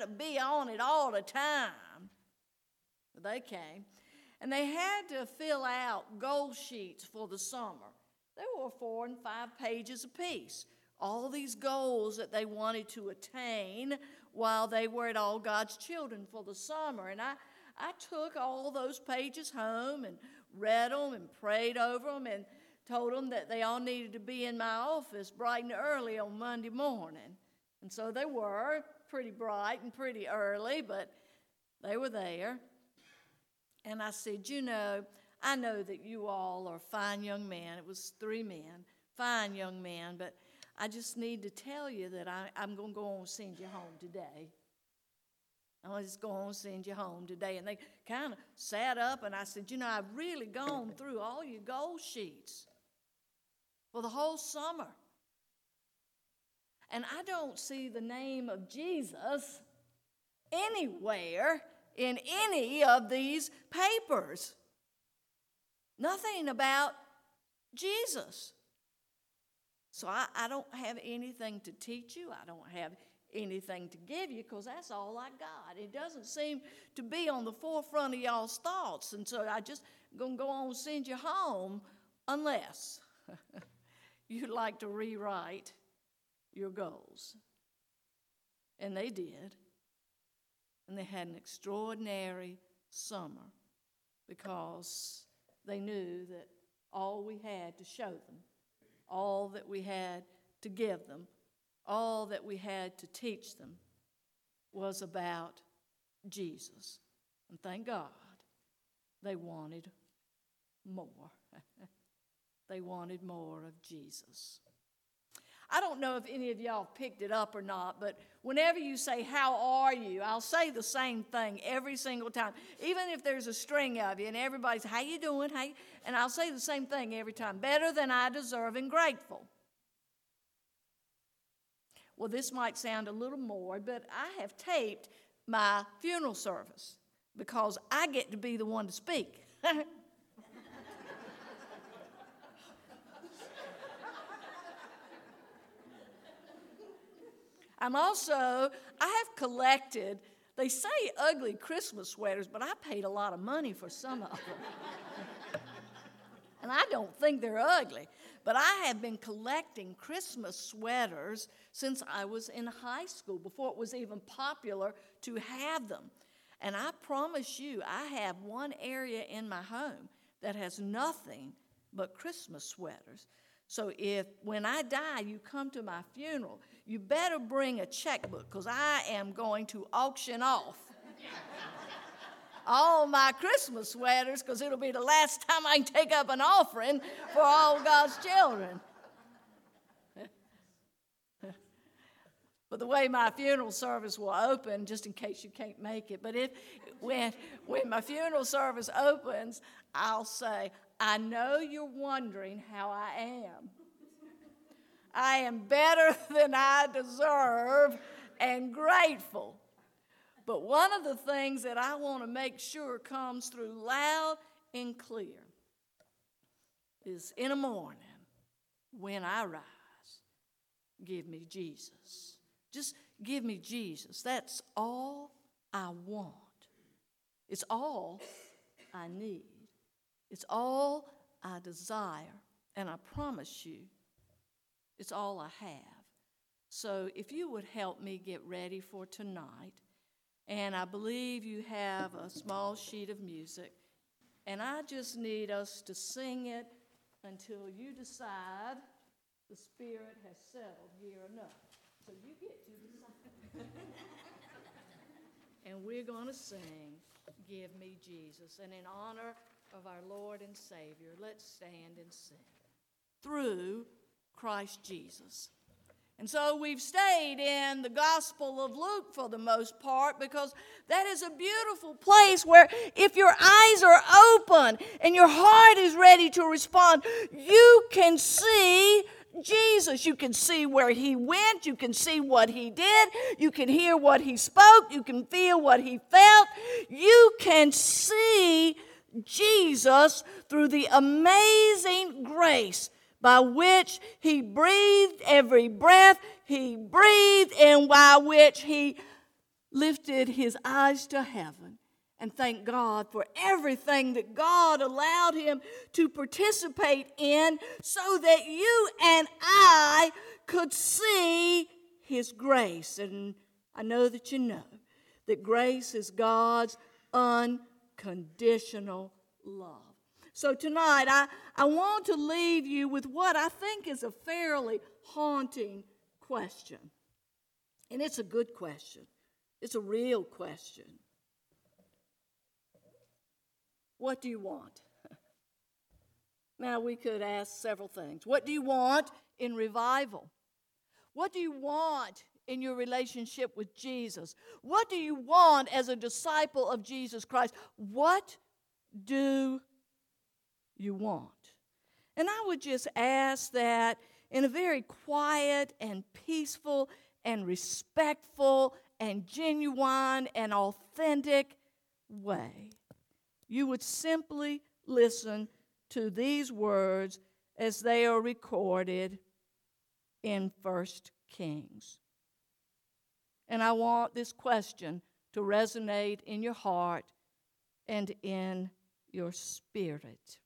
to be on it all the time. They came. And they had to fill out goal sheets for the summer. They were four and five pages apiece. All these goals that they wanted to attain while they were at All God's Children for the summer. And I, I took all those pages home and read them and prayed over them and told them that they all needed to be in my office bright and early on Monday morning. And so they were pretty bright and pretty early, but they were there. And I said, You know, I know that you all are fine young men. It was three men, fine young men, but I just need to tell you that I, am going to go on and send you home today. I'm just going to send you home today. And they kind of sat up, and I said, You know, I've really gone through all your goal sheets for the whole summer. And I don't see the name of Jesus anywhere in any of these papers. Nothing about Jesus. So I, I don't have anything to teach you. I don't have anything to give you because that's all I got. It doesn't seem to be on the forefront of y'all's thoughts. And so I just gonna go on and send you home unless you'd like to rewrite your goals. And they did and they had an extraordinary summer because they knew that all we had to show them, all that we had to give them, all that we had to teach them was about Jesus. And thank God they wanted more. they wanted more of Jesus. I don't know if any of y'all picked it up or not, but whenever you say, How are you? I'll say the same thing every single time. Even if there's a string of you and everybody's, How you doing? How you? And I'll say the same thing every time better than I deserve and grateful. Well, this might sound a little more, but I have taped my funeral service because I get to be the one to speak. I'm also, I have collected, they say ugly Christmas sweaters, but I paid a lot of money for some of them. and I don't think they're ugly. But I have been collecting Christmas sweaters since I was in high school, before it was even popular to have them. And I promise you, I have one area in my home that has nothing but Christmas sweaters. So if when I die, you come to my funeral, you better bring a checkbook because I am going to auction off all my Christmas sweaters because it'll be the last time I can take up an offering for all God's children. but the way my funeral service will open, just in case you can't make it, but if when when my funeral service opens, I'll say, I know you're wondering how I am. I am better than I deserve and grateful. But one of the things that I want to make sure comes through loud and clear is in the morning when I rise, give me Jesus. Just give me Jesus. That's all I want. It's all I need. It's all I desire. And I promise you, it's all I have. So if you would help me get ready for tonight, and I believe you have a small sheet of music, and I just need us to sing it until you decide the Spirit has settled here enough. So you get to decide. and we're going to sing, Give Me Jesus. And in honor of our Lord and Savior, let's stand and sing. Through Christ Jesus. And so we've stayed in the Gospel of Luke for the most part because that is a beautiful place where if your eyes are open and your heart is ready to respond, you can see Jesus. You can see where he went. You can see what he did. You can hear what he spoke. You can feel what he felt. You can see Jesus through the amazing grace by which he breathed every breath he breathed and by which he lifted his eyes to heaven and thanked God for everything that God allowed him to participate in so that you and I could see his grace. And I know that you know that grace is God's unconditional love. So tonight, I, I want to leave you with what I think is a fairly haunting question. And it's a good question, it's a real question. What do you want? Now, we could ask several things. What do you want in revival? What do you want in your relationship with Jesus? What do you want as a disciple of Jesus Christ? What do you want? And I would just ask that in a very quiet and peaceful and respectful and genuine and authentic way you would simply listen to these words as they are recorded in First Kings. And I want this question to resonate in your heart and in your spirit.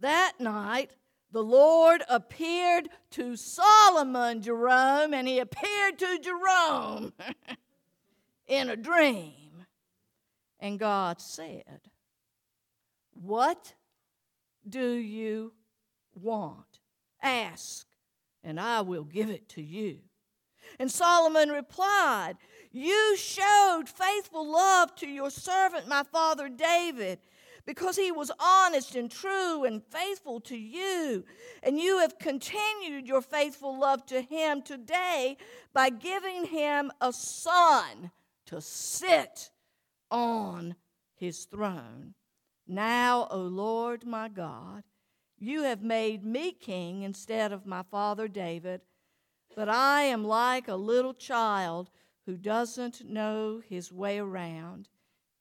That night, the Lord appeared to Solomon, Jerome, and he appeared to Jerome in a dream. And God said, What do you want? Ask, and I will give it to you. And Solomon replied, You showed faithful love to your servant, my father David, because he was honest and true and faithful to you. And you have continued your faithful love to him today by giving him a son to sit on his throne. Now, O Lord my God, you have made me king instead of my father David, but I am like a little child who doesn't know his way around.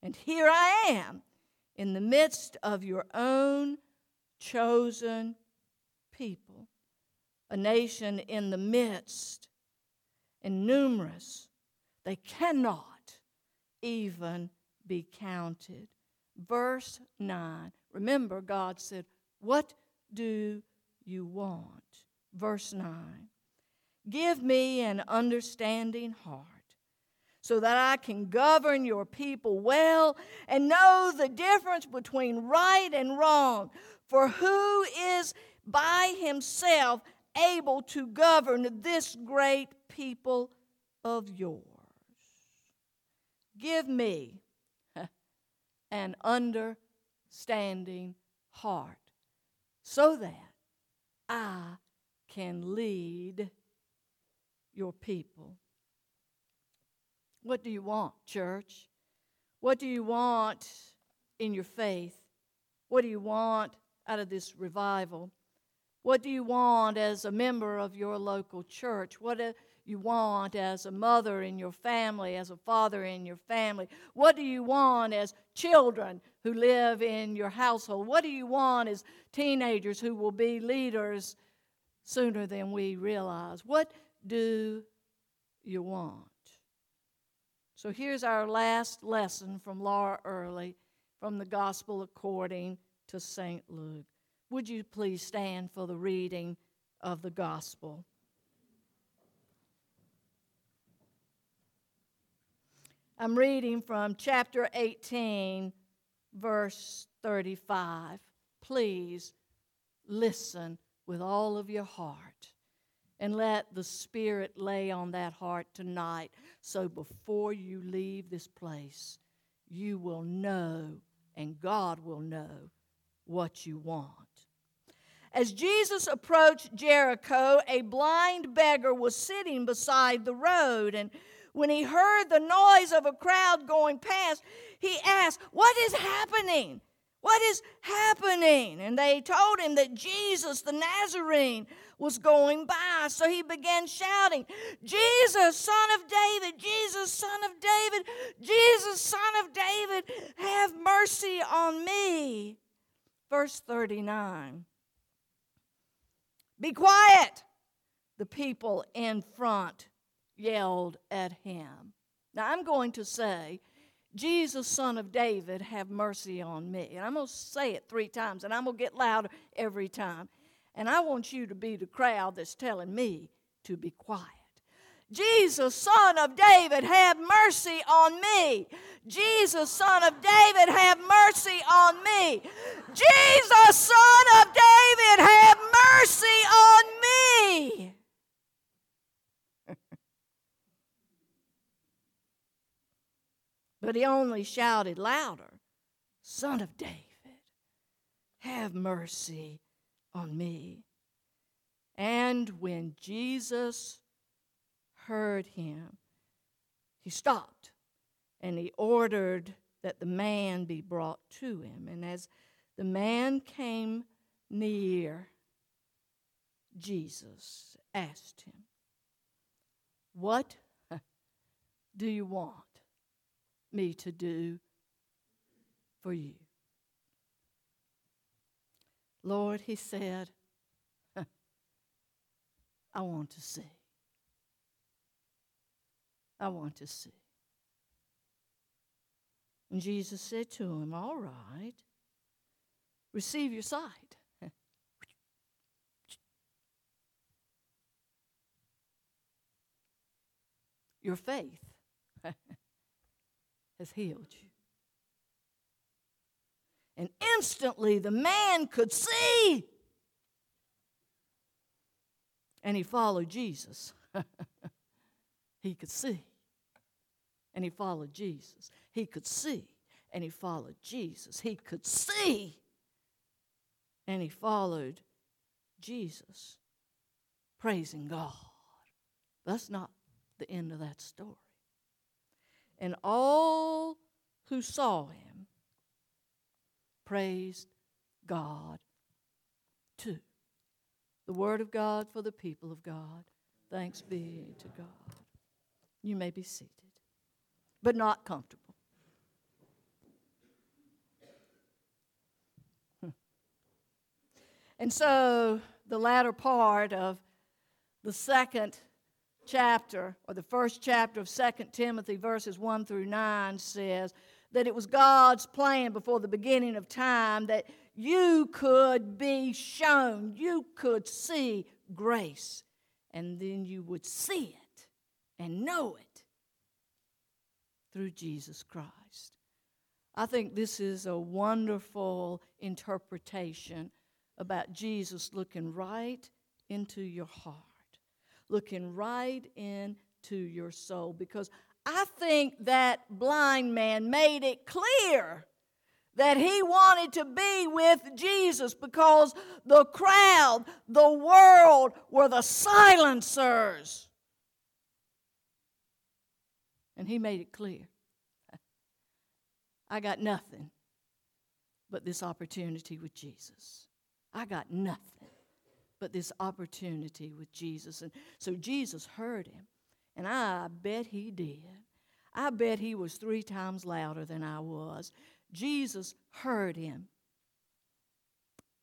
And here I am in the midst of your own chosen people, a nation in the midst and numerous. They cannot even be counted. Verse 9. Remember, God said, What do you want? Verse 9. Give me an understanding heart so that I can govern your people well and know the difference between right and wrong. For who is by himself able to govern this great people of yours? Give me an understanding heart so that I can lead your people. What do you want, church? What do you want in your faith? What do you want out of this revival? What do you want as a member of your local church? What do you want as a mother in your family, as a father in your family? What do you want as children who live in your household? What do you want as teenagers who will be leaders sooner than we realize? What do you want? So here's our last lesson from Laura Early from the Gospel according to St. Luke. Would you please stand for the reading of the Gospel? I'm reading from chapter 18, verse 35. Please listen with all of your heart and let the Spirit lay on that heart tonight so before you leave this place, you will know and God will know what you want. As Jesus approached Jericho, a blind beggar was sitting beside the road and when he heard the noise of a crowd going past, he asked, What is happening? What is happening? And they told him that Jesus the Nazarene was going by. So he began shouting, Jesus, son of David, Jesus, son of David, Jesus, son of David, have mercy on me. Verse 39. Be quiet, the people in front yelled at him. Now I'm going to say, Jesus, son of David, have mercy on me. And I'm going to say it three times, and I'm going to get louder every time. And I want you to be the crowd that's telling me to be quiet. Jesus, son of David, have mercy on me. Jesus, son of David, have mercy on me. Jesus, son of David, have mercy on me. but he only shouted louder, Son of David, have mercy on me. And when Jesus heard him, he stopped and he ordered that the man be brought to him. And as the man came near, Jesus asked him, What do you want me to do for you? Lord, he said, I want to see. I want to see. And Jesus said to him, All right, receive your sight. Your faith has healed you. And instantly the man could see. And he followed Jesus. he could see and he followed Jesus. He could see and he followed Jesus. He could see and he followed Jesus, praising God. That's not the end of that story. And all who saw him praised God too. The Word of God for the people of God. Thanks be to God. You may be seated but not comfortable. Hmm. And so the latter part of the second chapter, or the first chapter of 2 Timothy, verses 1 through 9, says that it was God's plan before the beginning of time that you could be shown, you could see grace, and then you would see it and know it through Jesus Christ. I think this is a wonderful interpretation about Jesus looking right into your heart, looking right into your soul, because I think that blind man made it clear that he wanted to be with Jesus because the crowd, the world were the silencers. And he made it clear I got nothing but this opportunity with Jesus. I got nothing but this opportunity with Jesus. And so Jesus heard him, and I bet he did. I bet he was three times louder than I was. Jesus heard him.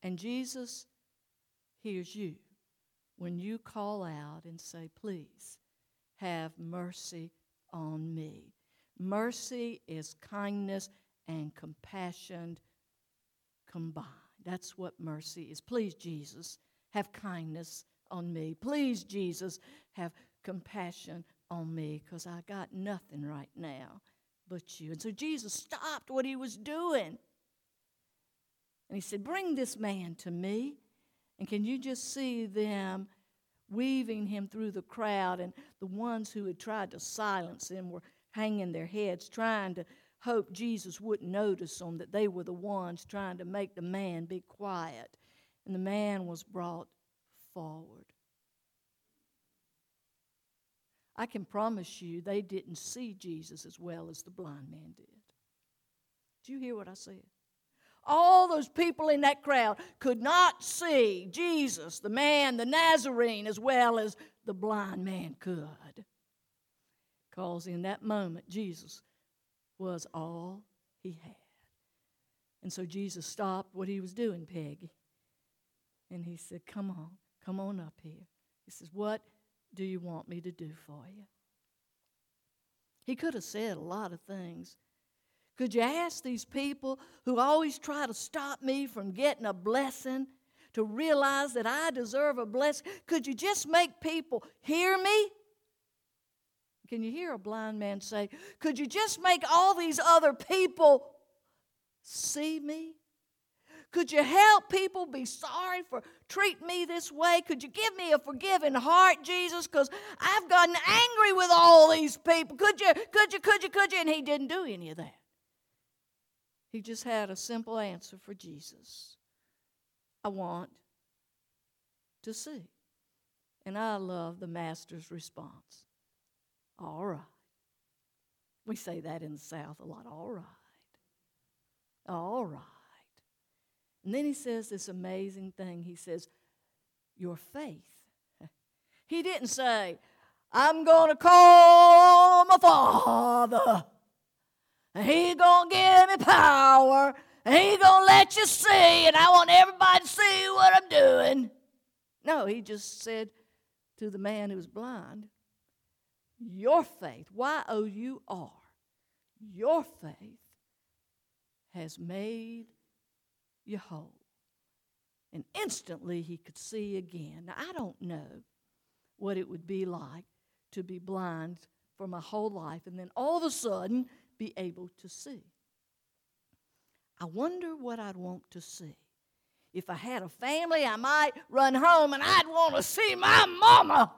And Jesus hears you when you call out and say, Please have mercy on me. Mercy is kindness and compassion combined. That's what mercy is. Please, Jesus, have kindness on me. Please, Jesus, have compassion on me because I got nothing right now but you. And so Jesus stopped what he was doing. And he said, Bring this man to me. And can you just see them weaving him through the crowd, and the ones who had tried to silence him were hanging their heads, trying to hope Jesus wouldn't notice them, that they were the ones trying to make the man be quiet. And the man was brought forward. I can promise you they didn't see Jesus as well as the blind man did. Do you hear what I said? All those people in that crowd could not see Jesus, the man, the Nazarene, as well as the blind man could. Because in that moment, Jesus was all he had. And so Jesus stopped what he was doing, Peggy. And he said, Come on, come on up here. He says, What do you want me to do for you? He could have said a lot of things. Could you ask these people who always try to stop me from getting a blessing to realize that I deserve a blessing? Could you just make people hear me? Can you hear a blind man say, Could you just make all these other people see me? Could you help people be sorry for treating me this way? Could you give me a forgiving heart, Jesus? Because I've gotten angry with all these people. Could you, could you, could you, could you? And he didn't do any of that. He just had a simple answer for Jesus I want to see. And I love the Master's response. All right. We say that in the South a lot. All right. All right. And then he says this amazing thing. He says, Your faith. He didn't say, I'm going to call my father. And he's going to give me power. And he's going to let you see. And I want everybody to see what I'm doing. No, he just said to the man who was blind, Your faith, Y O U R, your faith has made you whole. And instantly he could see again. Now, I don't know what it would be like to be blind for my whole life and then all of a sudden be able to see. I wonder what I'd want to see. If I had a family, I might run home and I'd want to see my mama.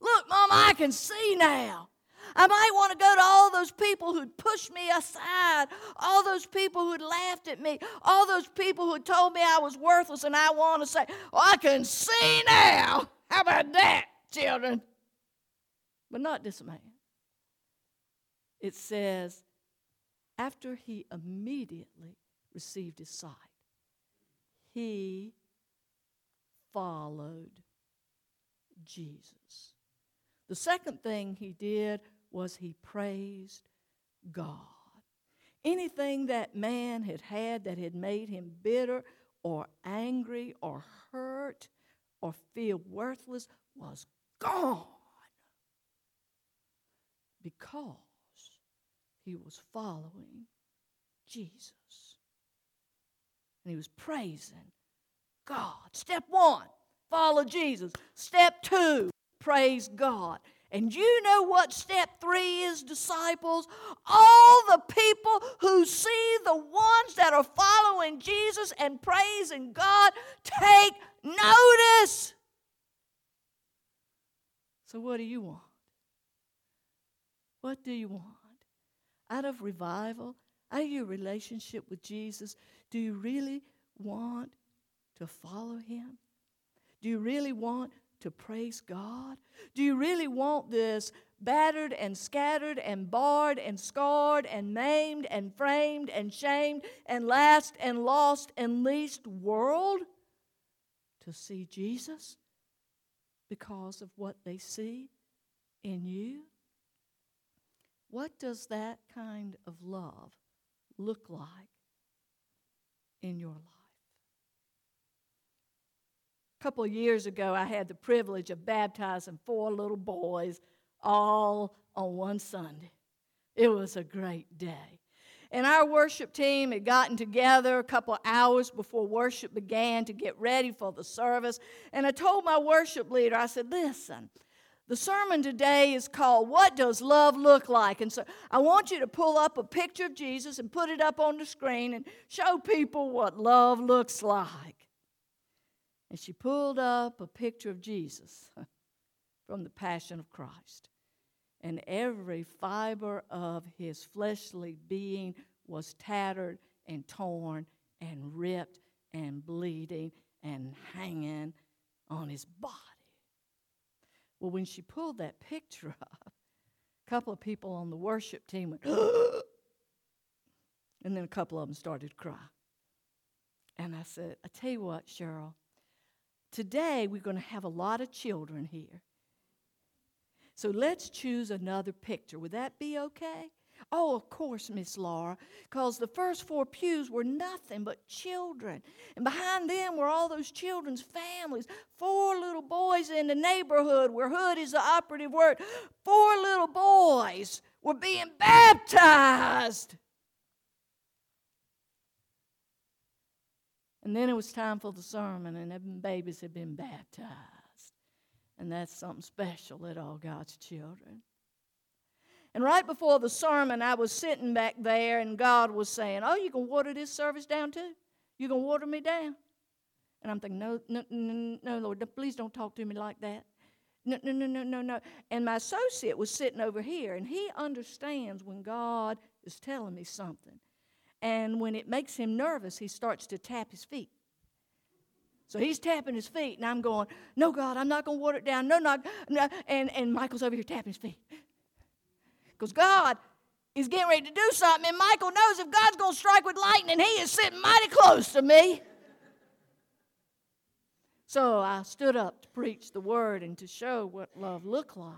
Look, mama, I can see now. I might want to go to all those people who'd pushed me aside, all those people who'd laughed at me, all those people who told me I was worthless, and I want to say, well, I can see now. How about that, children? But not this man. It says, after he immediately received his sight, he followed Jesus. The second thing he did was he praised God. Anything that man had had that had made him bitter or angry or hurt or feel worthless was gone because he was following Jesus. And he was praising God. Step one, follow Jesus. Step two, praise God. And you know what step three is, disciples? All the people who see the ones that are following Jesus and praising God take notice. So, what do you want? What do you want? Out of revival, out of your relationship with Jesus, do you really want to follow him? Do you really want to praise God? Do you really want this battered and scattered and barred and scarred and maimed and framed and shamed and last and lost and least world to see Jesus because of what they see in you? What does that kind of love look like in your life? Couple of years ago, I had the privilege of baptizing four little boys all on one Sunday. It was a great day. And our worship team had gotten together a couple hours before worship began to get ready for the service. And I told my worship leader, I said, Listen, the sermon today is called What Does Love Look Like? And so I want you to pull up a picture of Jesus and put it up on the screen and show people what love looks like. And she pulled up a picture of Jesus from the Passion of Christ. And every fiber of his fleshly being was tattered and torn and ripped and bleeding and hanging on his body. Well, when she pulled that picture up, a couple of people on the worship team went, and then a couple of them started to cry. And I said, I tell you what, Cheryl, Today, we're going to have a lot of children here. So let's choose another picture. Would that be okay? Oh, of course, Miss Laura, because the first four pews were nothing but children. And behind them were all those children's families. Four little boys in the neighborhood where hood is the operative word. Four little boys were being baptized. And then it was time for the sermon, and them babies had been baptized. And that's something special at all God's children. And right before the sermon, I was sitting back there, and God was saying, Oh, you can water this service down too? You can water me down? And I'm thinking, No, no, no, no, Lord, please don't talk to me like that. No, no, no, no, no, no. And my associate was sitting over here, and he understands when God is telling me something. And when it makes him nervous, he starts to tap his feet. So he's tapping his feet, and I'm going, No, God, I'm not going to water it down. No, not. No. And, and Michael's over here tapping his feet. Because God is getting ready to do something, and Michael knows if God's going to strike with lightning, he is sitting mighty close to me. So I stood up to preach the word and to show what love looked like.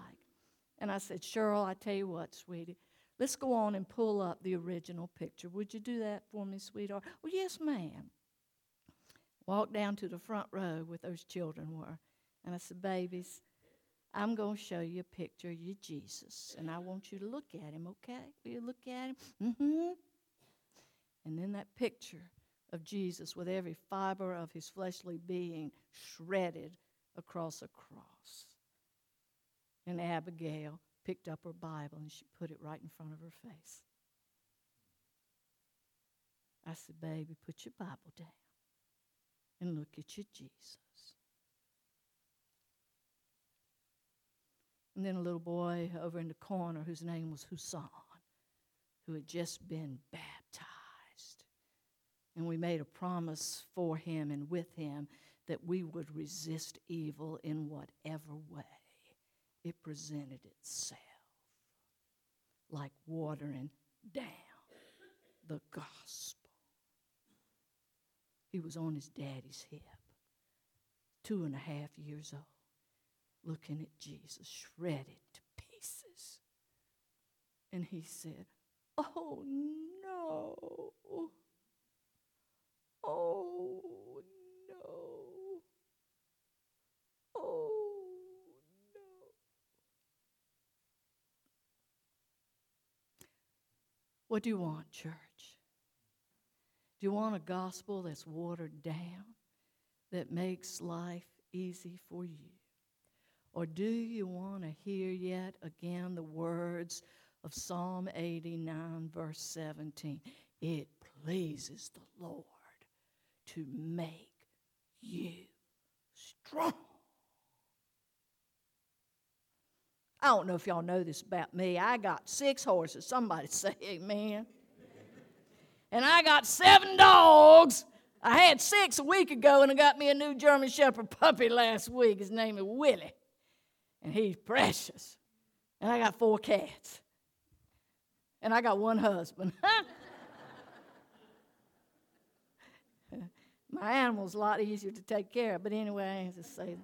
And I said, Cheryl, I tell you what, sweetie, let's go on and pull up the original picture. Would you do that for me, sweetheart? Well, yes, ma'am. Walked down to the front row where those children were. And I said, babies, I'm going to show you a picture of your Jesus. And I want you to look at him, okay? Will you look at him? Mm-hmm. And then that picture of Jesus with every fiber of his fleshly being shredded across a cross. And Abigail picked up her Bible and she put it right in front of her face. I said, Baby, put your Bible down and look at your Jesus. And then a little boy over in the corner whose name was Husan, who had just been baptized. And we made a promise for him and with him that we would resist evil in whatever way it presented itself, like watering down the gospel. He was on his daddy's hip, two and a half years old, looking at Jesus, shredded to pieces. And he said, Oh no. Oh no. Oh What do you want, church? Do you want a gospel that's watered down, that makes life easy for you? Or do you want to hear yet again the words of Psalm 89, verse 17? It pleases the Lord to make you strong. I don't know if y'all know this about me. I got six horses. Somebody say amen and I got seven dogs. I had six a week ago, and I got me a new German Shepherd puppy last week. His name is Willie, and he's precious. And I got four cats, and I got one husband. My animal's a lot easier to take care of, but anyway, I just say.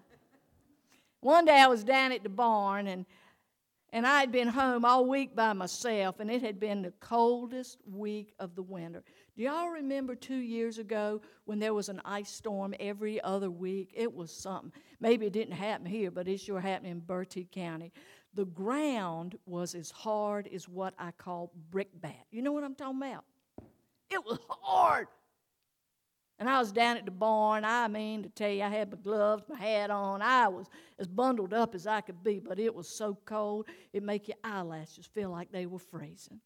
One day I was down at the barn, and and I had been home all week by myself, and it had been the coldest week of the winter. Do y'all remember two years ago when there was an ice storm every other week? It was something. Maybe it didn't happen here, but it sure happened in Bertie County. The ground was as hard as what I call brickbat. You know what I'm talking about? It was hard. And I was down at the barn. I mean, to tell you, I had my gloves, my hat on. I was as bundled up as I could be, but it was so cold, it make your eyelashes feel like they were freezing.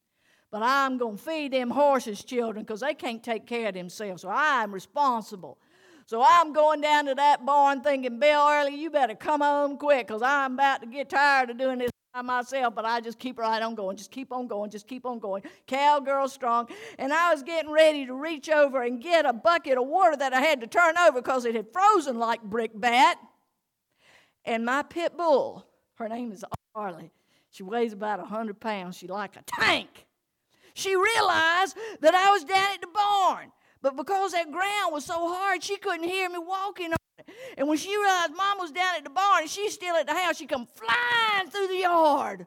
But I'm going to feed them horses, children, because they can't take care of themselves, so I'm responsible. So I'm going down to that barn thinking, Bill Early, you better come home quick, because I'm about to get tired of doing this myself, but I just keep right on going, just keep on going, just keep on going. Cowgirl strong. And I was getting ready to reach over and get a bucket of water that I had to turn over because it had frozen like brickbat. And my pit bull, her name is Harley, she weighs about 100 pounds. She's like a tank. She realized that I was down at the barn. But because that ground was so hard, she couldn't hear me walking and when she realized mom was down at the barn and she's still at the house, she come flying through the yard.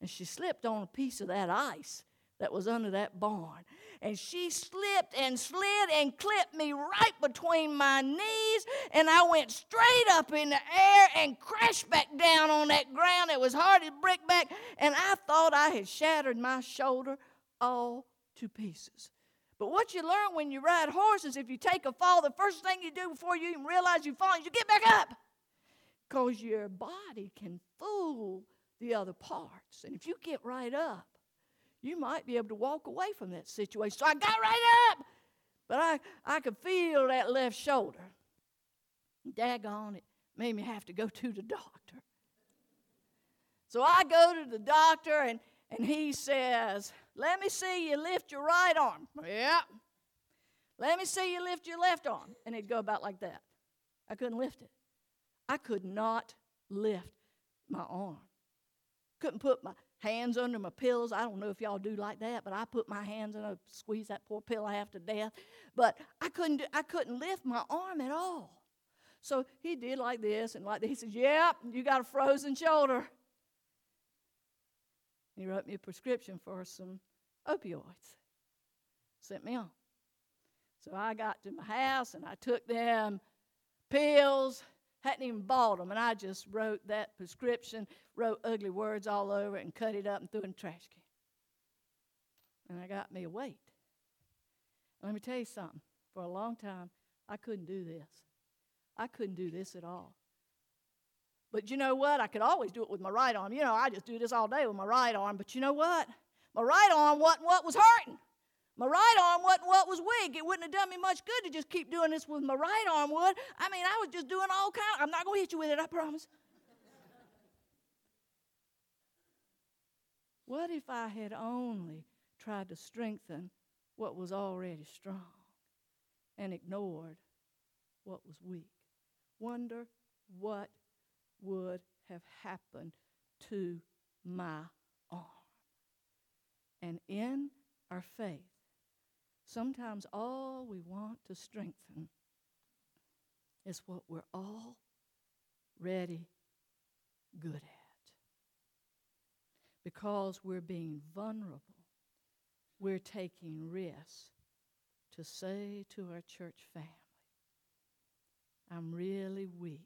And she slipped on a piece of that ice that was under that barn. And she slipped and slid and clipped me right between my knees, and I went straight up in the air and crashed back down on that ground. It was hard as brickbat, and I thought I had shattered my shoulder all to pieces. But what you learn when you ride horses, if you take a fall, the first thing you do before you even realize you've fallen is you get back up. Because your body can fool the other parts. And if you get right up, you might be able to walk away from that situation. So I got right up, but I, I could feel that left shoulder. Daggone it, made me have to go to the doctor. So I go to the doctor, and, and he says, Let me see you lift your right arm. Yeah. Let me see you lift your left arm. And it'd go about like that. I couldn't lift it. I could not lift my arm. Couldn't put my hands under my pillows. I don't know if y'all do like that, but I put my hands and I squeeze that poor pillow half to death. But I couldn't do, I couldn't lift my arm at all. So he did like this and like this. He says, Yep, you got a frozen shoulder. He wrote me a prescription for some opioids. Sent me on. So I got to my house and I took them pills hadn't even bought them, and I just wrote that prescription, wrote ugly words all over it, and cut it up and threw it in the trash can. And I got me a weight. Let me tell you something. For a long time, I couldn't do this. I couldn't do this at all. But you know what? I could always do it with my right arm. You know, I just do this all day with my right arm. But you know what? My right arm wasn't what was hurting. My right arm wasn't what was weak. It wouldn't have done me much good to just keep doing this with my right arm, would? I mean, I was just doing all kind. Of, I'm not going to hit you with it, I promise. what if I had only tried to strengthen what was already strong and ignored what was weak? Wonder what would have happened to my arm. And in our faith, Sometimes all we want to strengthen is what we're already good at. Because we're being vulnerable, we're taking risks to say to our church family, I'm really weak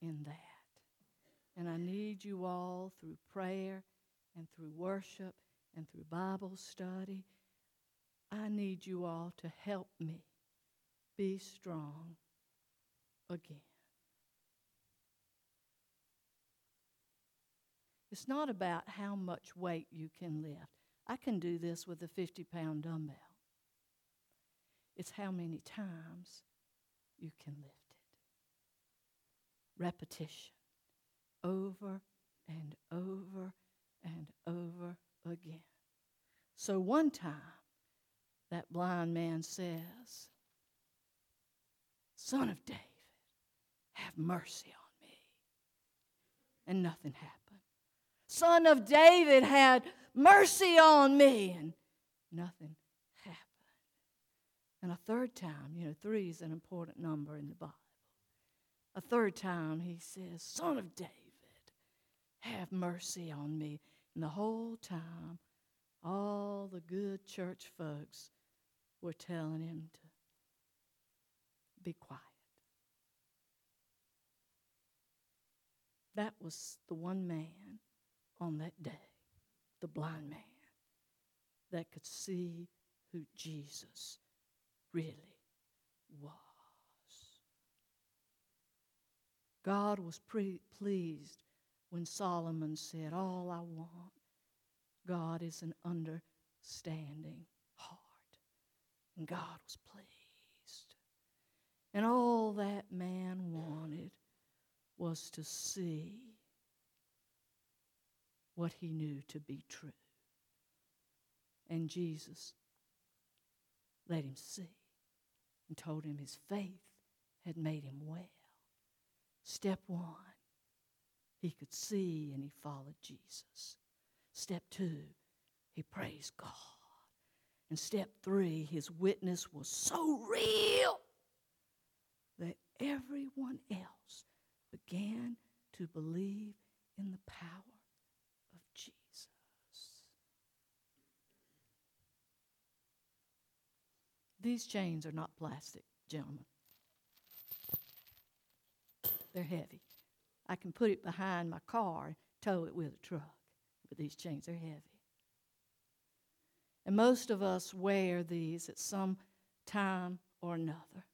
in that. And I need you all through prayer and through worship and through Bible study I need you all to help me be strong again. It's not about how much weight you can lift. I can do this with a 50 pound dumbbell. It's how many times you can lift it. Repetition over and over and over again. So one time, that blind man says, Son of David, have mercy on me. And nothing happened. Son of David, had mercy on me. And nothing happened. And a third time, you know, three is an important number in the Bible. A third time, he says, Son of David, have mercy on me. And the whole time, all the good church folks were telling him to be quiet. That was the one man on that day, the blind man, that could see who Jesus really was. God was pre- pleased when Solomon said, All I want, God, is an understanding heart. and God was pleased. And all that man wanted was to see what he knew to be true. And Jesus let him see and told him his faith had made him well. Step one, he could see and he followed Jesus. Step two, he praised God. And step three, his witness was so real that everyone else began to believe in the power of Jesus. These chains are not plastic, gentlemen. They're heavy. I can put it behind my car tow it with a truck, but these chains are heavy. And most of us wear these at some time or another.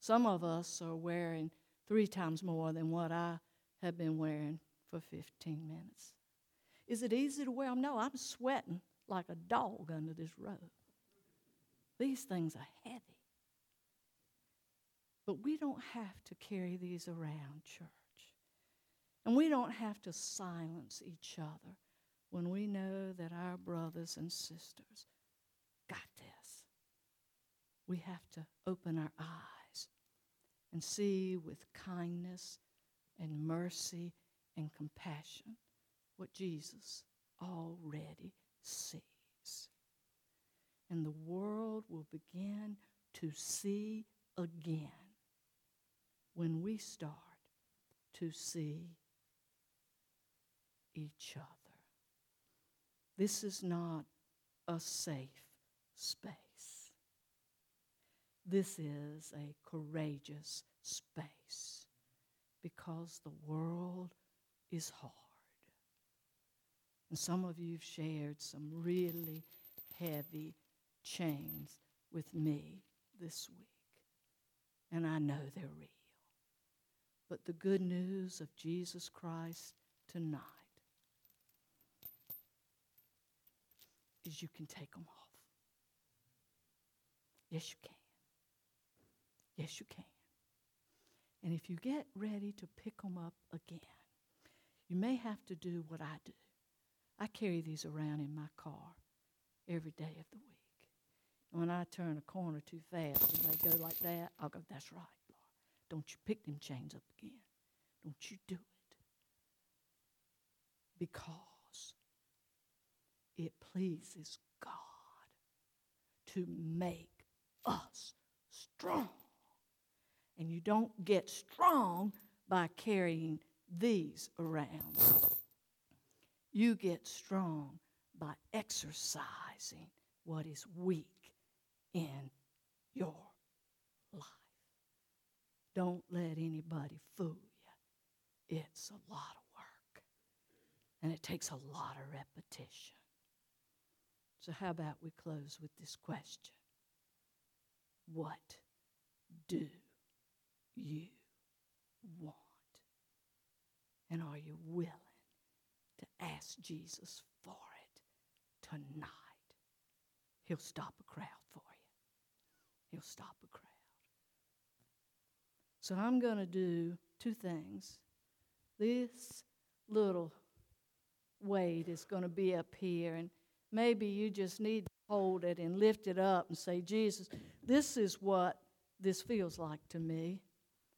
Some of us are wearing three times more than what I have been wearing for 15 minutes. Is it easy to wear them? No, I'm sweating like a dog under this robe. These things are heavy. But we don't have to carry these around, church. And we don't have to silence each other when we know that our brothers and sisters got this. We have to open our eyes and see with kindness and mercy and compassion what Jesus already sees. And the world will begin to see again when we start to see each other. This is not a safe space. This is a courageous space because the world is hard. And some of you have shared some really heavy chains with me this week. And I know they're real. But the good news of Jesus Christ tonight is you can take them off. Yes, you can. Yes, you can. And if you get ready to pick them up again, you may have to do what I do. I carry these around in my car every day of the week. And when I turn a corner too fast and they go like that, I'll go, That's right, Lord. Don't you pick them chains up again. Don't you do it. Because it pleases God to make us strong. And you don't get strong by carrying these around. You get strong by exercising what is weak in your life. Don't let anybody fool you. It's a lot of work, and it takes a lot of repetition. So, how about we close with this question What do you want? And are you willing to ask Jesus for it tonight? He'll stop a crowd for you, He'll stop a crowd. So, I'm going to do two things. This little weight is going to be up here, and Maybe you just need to hold it and lift it up and say, Jesus, this is what this feels like to me,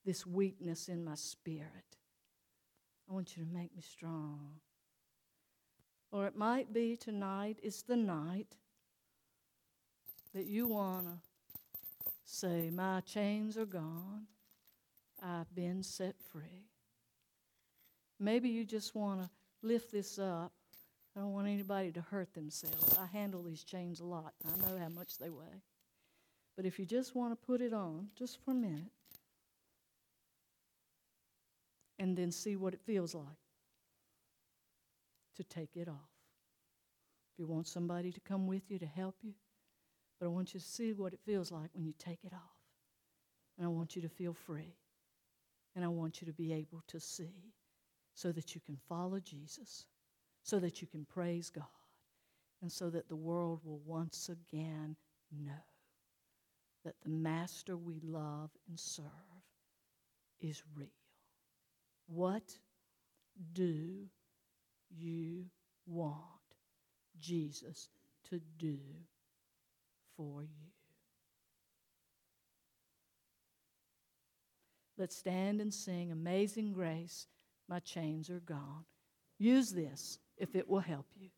this weakness in my spirit. I want you to make me strong. Or it might be tonight is the night that you want to say, My chains are gone. I've been set free. Maybe you just want to lift this up I don't want anybody to hurt themselves. I handle these chains a lot. I know how much they weigh. But if you just want to put it on, just for a minute, and then see what it feels like to take it off. If you want somebody to come with you to help you, but I want you to see what it feels like when you take it off. And I want you to feel free. And I want you to be able to see so that you can follow Jesus so that you can praise God and so that the world will once again know that the Master we love and serve is real. What do you want Jesus to do for you? Let's stand and sing Amazing Grace, My Chains Are Gone. Use this if it will help you.